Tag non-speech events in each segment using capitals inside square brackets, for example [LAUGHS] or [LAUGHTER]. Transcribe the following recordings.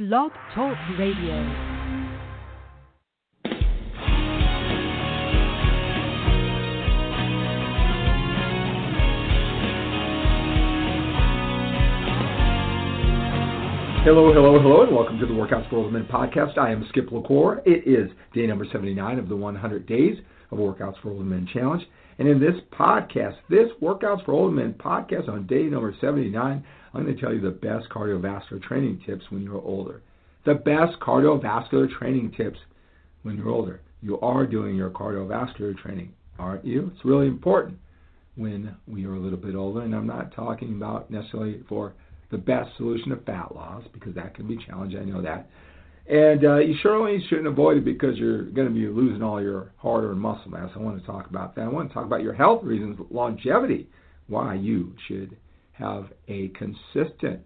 Blog Talk Radio. Hello, hello, hello, and welcome to the Workouts for Older Men podcast. I am Skip LaCour. It is day number 79 of the 100 Days of Workouts for Older Men Challenge. And in this podcast, this Workouts for Older Men podcast on day number 79, I'm going to tell you the best cardiovascular training tips when you're older. The best cardiovascular training tips when you're older. You are doing your cardiovascular training, aren't you? It's really important when we are a little bit older, and I'm not talking about necessarily for the best solution to fat loss because that can be challenging. I know that. And uh, you certainly shouldn't avoid it because you're going to be losing all your hard-earned muscle mass. I want to talk about that. I want to talk about your health reasons, longevity, why you should have a consistent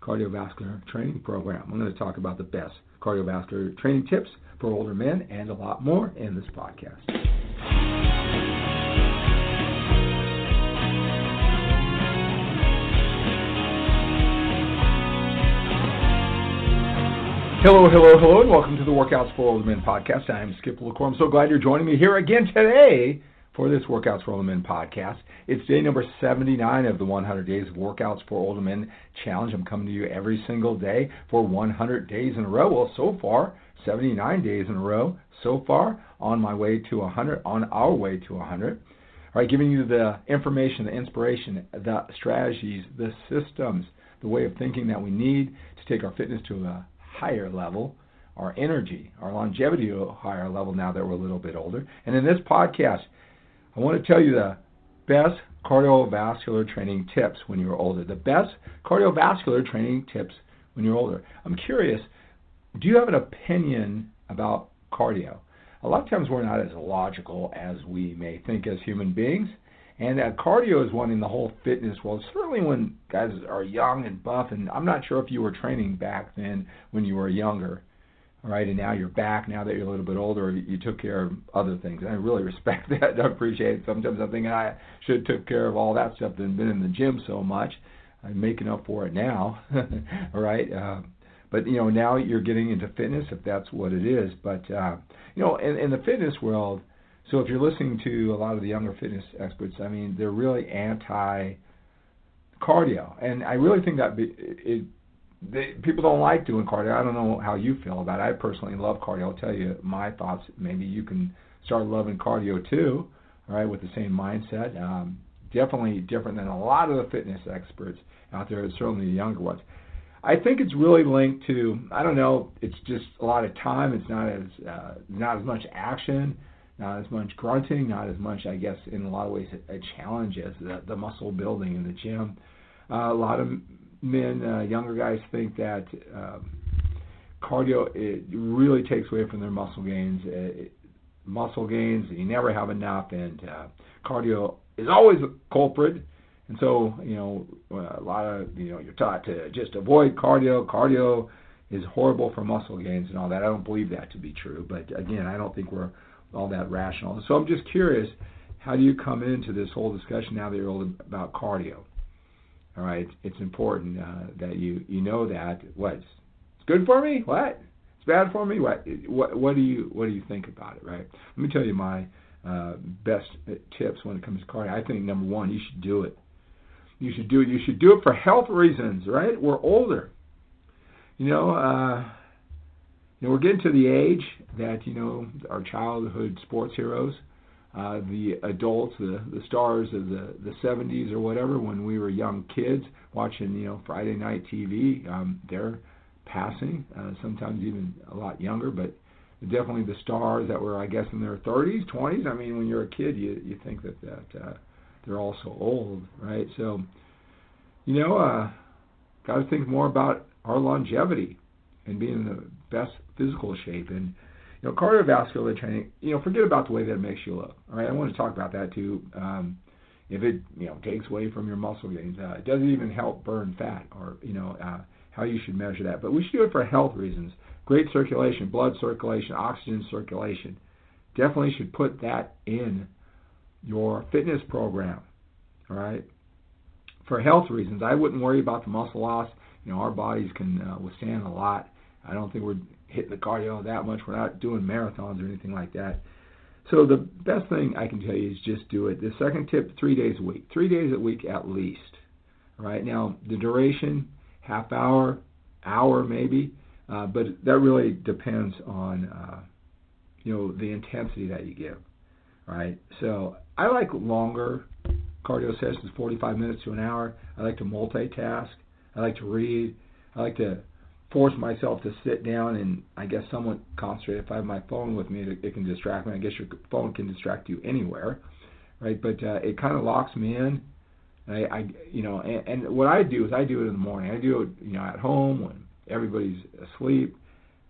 cardiovascular training program. I'm going to talk about the best cardiovascular training tips for older men and a lot more in this podcast. Hello, hello, hello, and welcome to the Workouts for Older Men podcast. I am Skip LaCour. I'm so glad you're joining me here again today for this Workouts for Older Men podcast. It's day number 79 of the 100 Days of Workouts for Older Men challenge. I'm coming to you every single day for 100 days in a row. Well, so far, 79 days in a row so far on my way to 100, on our way to 100. All right, giving you the information, the inspiration, the strategies, the systems, the way of thinking that we need to take our fitness to a higher level, our energy, our longevity to a higher level now that we're a little bit older. And in this podcast, I want to tell you the best cardiovascular training tips when you're older. The best cardiovascular training tips when you're older. I'm curious, do you have an opinion about cardio? A lot of times we're not as logical as we may think as human beings. And cardio is one in the whole fitness world. Certainly when guys are young and buff, and I'm not sure if you were training back then when you were younger right, and now you're back. Now that you're a little bit older, you took care of other things. And I really [LAUGHS] respect that. I appreciate it. Sometimes I think I should have took care of all that stuff than been in the gym so much. I'm making up for it now. all [LAUGHS] right. Uh, but you know, now you're getting into fitness if that's what it is. But uh, you know, in, in the fitness world, so if you're listening to a lot of the younger fitness experts, I mean, they're really anti cardio, and I really think that be, it they, people don't like doing cardio. I don't know how you feel about it. I personally love cardio. I'll tell you my thoughts. Maybe you can start loving cardio too, all right, with the same mindset. Um, definitely different than a lot of the fitness experts out there, certainly the younger ones. I think it's really linked to I don't know. It's just a lot of time. It's not as uh, not as much action, not as much grunting, not as much I guess in a lot of ways a, challenge as the, the muscle building in the gym. Uh, a lot of men, uh, younger guys think that um, cardio it really takes away from their muscle gains. It, muscle gains, you never have enough, and uh, cardio is always a culprit. And so, you know, a lot of you know, you're taught to just avoid cardio. Cardio is horrible for muscle gains and all that. I don't believe that to be true, but again, I don't think we're all that rational. So I'm just curious, how do you come into this whole discussion now that you're old about cardio? All right, it's important uh, that you you know that what it's good for me. What it's bad for me. What what what do you what do you think about it? Right. Let me tell you my uh, best tips when it comes to cardio. I think number one, you should do it. You should do it. You should do it for health reasons. Right. We're older. You know. Uh, you know, we're getting to the age that you know our childhood sports heroes uh, the adults, the the stars of the the 70s or whatever, when we were young kids watching, you know, Friday night TV, um, they're passing. Uh, sometimes even a lot younger, but definitely the stars that were, I guess, in their 30s, 20s. I mean, when you're a kid, you you think that that uh, they're all so old, right? So, you know, uh, got to think more about our longevity. and being in the best physical shape. And you know, cardiovascular training, you know, forget about the way that it makes you look. All right, I want to talk about that too. Um, if it you know takes away from your muscle gains, uh, it doesn't even help burn fat or you know uh, how you should measure that. But we should do it for health reasons. Great circulation, blood circulation, oxygen circulation. Definitely should put that in your fitness program. All right. For health reasons, I wouldn't worry about the muscle loss. You know, our bodies can uh, withstand a lot. I don't think we're hitting the cardio that much. We're not doing marathons or anything like that. So the best thing I can tell you is just do it. The second tip, three days a week. Three days a week at least. Right now, the duration, half hour, hour maybe, uh, but that really depends on uh, you know the intensity that you give. Right. So I like longer cardio sessions, 45 minutes to an hour. I like to multitask. I like to read. I like to force myself to sit down and I guess somewhat concentrate. If I have my phone with me, it, it can distract me. I guess your phone can distract you anywhere, right? But uh, it kind of locks me in. I, I you know, and, and what I do is I do it in the morning. I do it, you know, at home when everybody's asleep,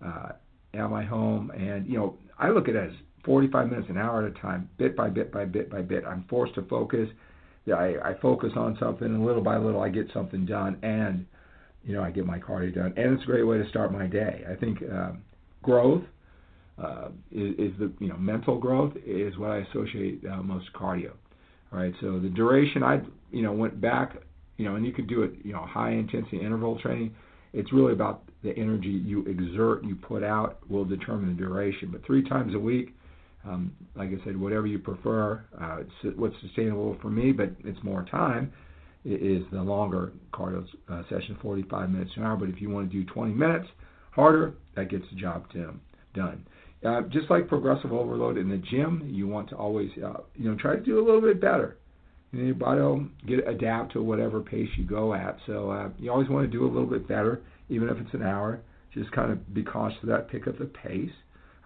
uh, at my home, and you know, I look at it as 45 minutes, an hour at a time, bit by bit by bit by bit. I'm forced to focus. Yeah, I, I focus on something, and little by little, I get something done, and you know, I get my cardio done, and it's a great way to start my day. I think um, growth uh, is, is the you know mental growth is what I associate uh, most cardio. All right, so the duration I you know went back, you know, and you could do it you know high intensity interval training. It's really about the energy you exert, you put out, will determine the duration. But three times a week, um, like I said, whatever you prefer. Uh, what's sustainable for me, but it's more time is the longer cardio uh, session, 45 minutes an hour. But if you want to do 20 minutes harder, that gets the job done. Uh, just like progressive overload in the gym, you want to always, uh, you know, try to do a little bit better. You know, your body will get adapt to whatever pace you go at. So uh, you always want to do a little bit better, even if it's an hour. Just kind of be conscious of that. Pick up the pace.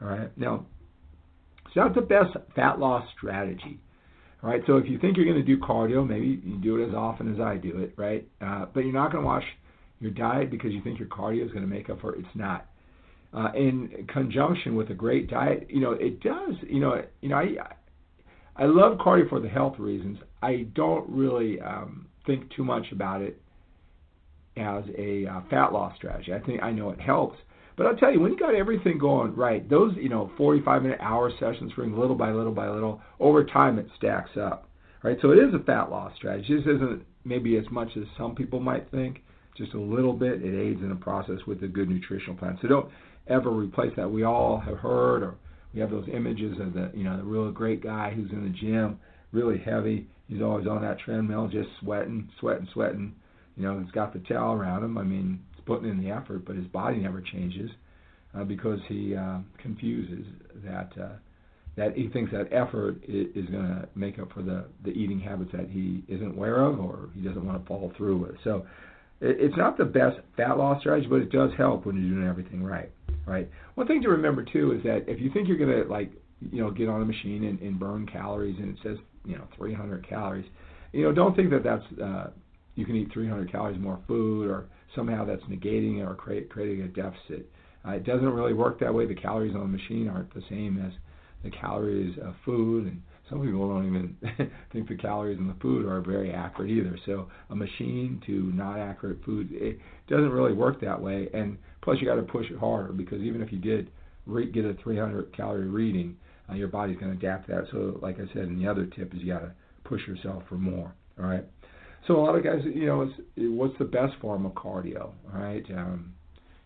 All right. Now, it's not the best fat loss strategy. Right, so if you think you're going to do cardio, maybe you do it as often as I do it, right? Uh, but you're not going to watch your diet because you think your cardio is going to make up for it. It's not. Uh, in conjunction with a great diet, you know, it does. You know, you know, I I love cardio for the health reasons. I don't really um, think too much about it as a uh, fat loss strategy. I think I know it helps, but I'll tell you, when you got everything going right, those you know 45 minute hour sessions bring little by little by little. Over time, it stacks up. Right, so it is a fat loss strategy. This isn't maybe as much as some people might think. Just a little bit. It aids in the process with a good nutritional plan. So don't ever replace that. We all have heard, or we have those images of the you know the real great guy who's in the gym, really heavy. He's always on that treadmill, just sweating, sweating, sweating. You know, he's got the towel around him. I mean, putting in the effort, but his body never changes uh, because he uh, confuses that uh, that he thinks that effort is, going to make up for the the eating habits that he isn't aware of or he doesn't want to follow through with. So it, it's not the best fat loss strategy, but it does help when you're doing everything right. Right. One thing to remember too is that if you think you're going to like you know get on a machine and, and burn calories and it says you know 300 calories, you know don't think that that's uh, you can eat 300 calories more food or somehow that's negating or create, creating a deficit. Uh, it doesn't really work that way. The calories on the machine aren't the same as the calories of food, and some people don't even [LAUGHS] think the calories in the food are very accurate either. So a machine to not accurate food, it doesn't really work that way. And plus, you got to push it harder because even if you did re- get a 300 calorie reading, uh, your body's going to adapt to that. So, like I said, and the other tip is you got to push yourself for more. All right. So a lot of guys, you know, it's, what's the best form of cardio, right? Um,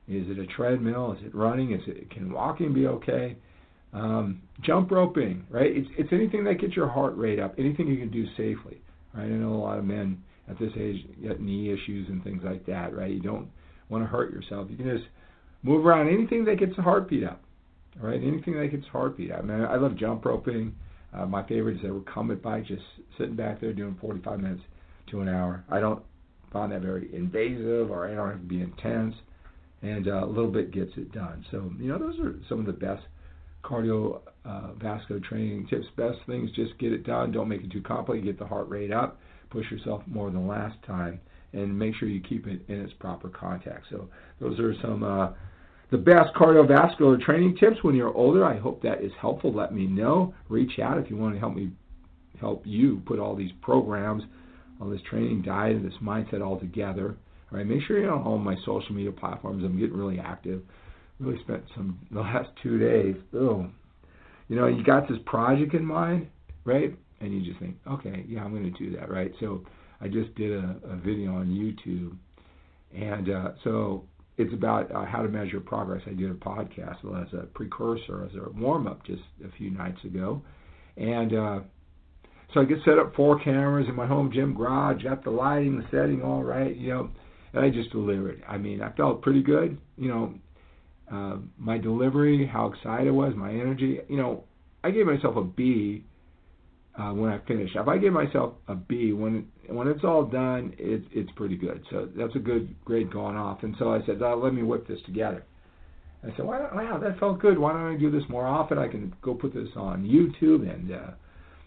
is it a treadmill? Is it running? Is it can walking be okay? Um, jump roping, right? It's it's anything that gets your heart rate up, anything you can do safely, right? I know a lot of men at this age get knee issues and things like that, right? You don't want to hurt yourself. You can just move around. Anything that gets the heartbeat up, right? Anything that gets heartbeat up. I mean, I love jump roping. Uh, my favorite is a recumbent bike, just sitting back there doing 45 minutes to an hour. I don't find that very invasive or I don't have to be intense, and uh, a little bit gets it done. So you know those are some of the best cardiovascular uh, training tips. Best things, just get it done. Don't make it too complicated. Get the heart rate up. Push yourself more than last time, and make sure you keep it in its proper context. So those are some. Uh, the best cardiovascular training tips when you're older. I hope that is helpful. Let me know. Reach out if you want to help me help you put all these programs, this training, diet, and this mindset altogether. All right, make sure you're on all my social media platforms. I'm getting really active. Really spent some [LAUGHS] the last two days. Oh, you know, you got this project in mind, right? And you just think, okay, yeah, I'm going to do that, right? So I just did a, a video on YouTube, and uh, so it's about uh, how to measure progress. I did a podcast well, as a precursor, as a warm up just a few nights ago, and uh, so I get set up four cameras in my home gym garage, got the lighting, the setting all right, you know, and I just delivered. I mean, I felt pretty good, you know. Uh, my delivery, how excited I was, my energy, you know, I gave myself a B uh, when I finished. If I give myself a B when when it's all done, it's it's pretty good. So that's a good grade going off. And so I said, oh, let me whip this together. I said, why don't, wow, that felt good. Why don't I do this more often? I can go put this on YouTube, and uh,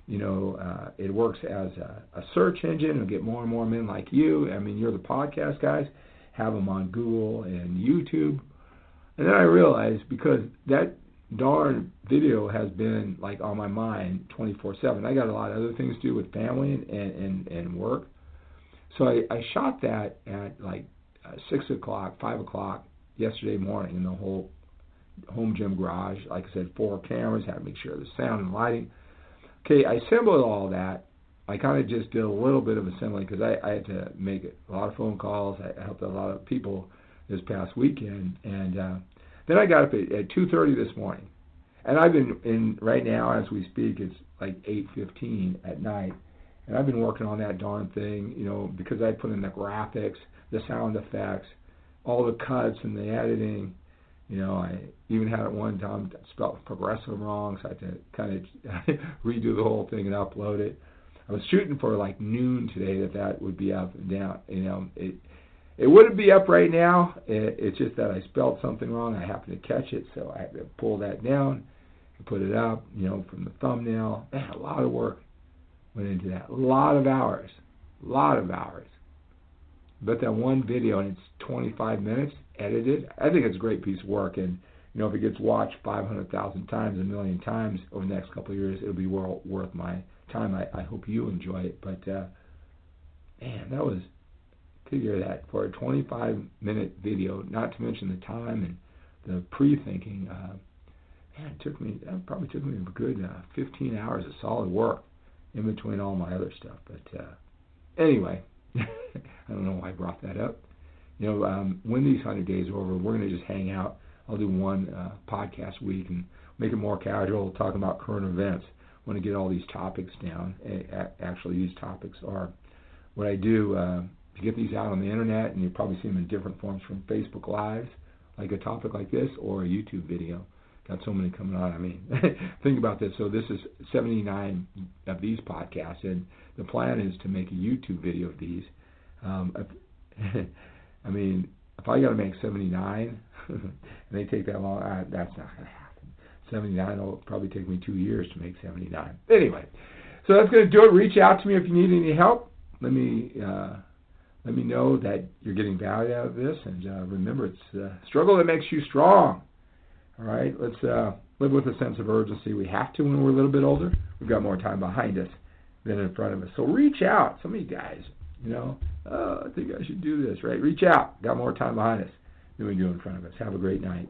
you know, uh, it works as a, a search engine. and get more and more men like you. I mean, you're the podcast guys. Have them on Google and YouTube. And then I realized because that darn video has been like on my mind 24/7. I got a lot of other things to do with family and and and work. So I, I shot that at like uh, six o'clock, five o'clock yesterday morning in the whole home gym garage. Like I said, four cameras, had to make sure the sound and lighting. Okay, I assembled all that. I kind of just did a little bit of assembly because I, I had to make a lot of phone calls. I helped a lot of people this past weekend, and uh, then I got up at, at 2:30 this morning, and I've been in right now as we speak. It's like 8:15 at night, and I've been working on that darn thing, you know, because I put in the graphics, the sound effects, all the cuts and the editing. You know, I even had it one time spelled progressive wrong, so I had to kind of [LAUGHS] redo the whole thing and upload it. I was shooting for like noon today that that would be up and down. You know, it it wouldn't be up right now. It, it's just that I spelled something wrong. I happened to catch it, so I had to pull that down and put it up. You know, from the thumbnail. Man, a lot of work went into that. A lot of hours. A lot of hours. But that one video, and it's 25 minutes edited. I think it's a great piece of work, and you know, if it gets watched 500,000 times, a million times over the next couple of years, it'll be well worth my time. I, I hope you enjoy it. But uh, man, that was figure that for a 25 minute video, not to mention the time and the pre-thinking, uh, man, it took me that probably took me a good uh, 15 hours of solid work in between all my other stuff. But uh, anyway, [LAUGHS] I don't know why I brought that up. You know, um, when these 100 days are over, we're going to just hang out. I'll do one uh, podcast week and make it more casual, talking about current events. I want to get all these topics down. Actually, these topics are what I do. Uh, to get these out on the internet, and you probably see them in different forms from Facebook Lives, like a topic like this, or a YouTube video. Got so many coming on. I mean, [LAUGHS] think about this. So this is 79 of these podcasts, and the plan is to make a YouTube video of these. Um, [LAUGHS] I mean, if I got to make 79, [LAUGHS] and they take that long, uh, that's not going to happen. 79 will probably take me two years to make 79. Anyway, so that's going to do it. Reach out to me if you need any help. Let me. Uh, let me know that you're getting value out of this. And uh, remember, it's the struggle that makes you strong. All right, let's uh, live with a sense of urgency. We have to when we're a little bit older. We've got more time behind us than in front of us. So reach out. Some of you guys, you know, oh, I think I should do this, right? Reach out. Got more time behind us than we do in front of us. Have a great night.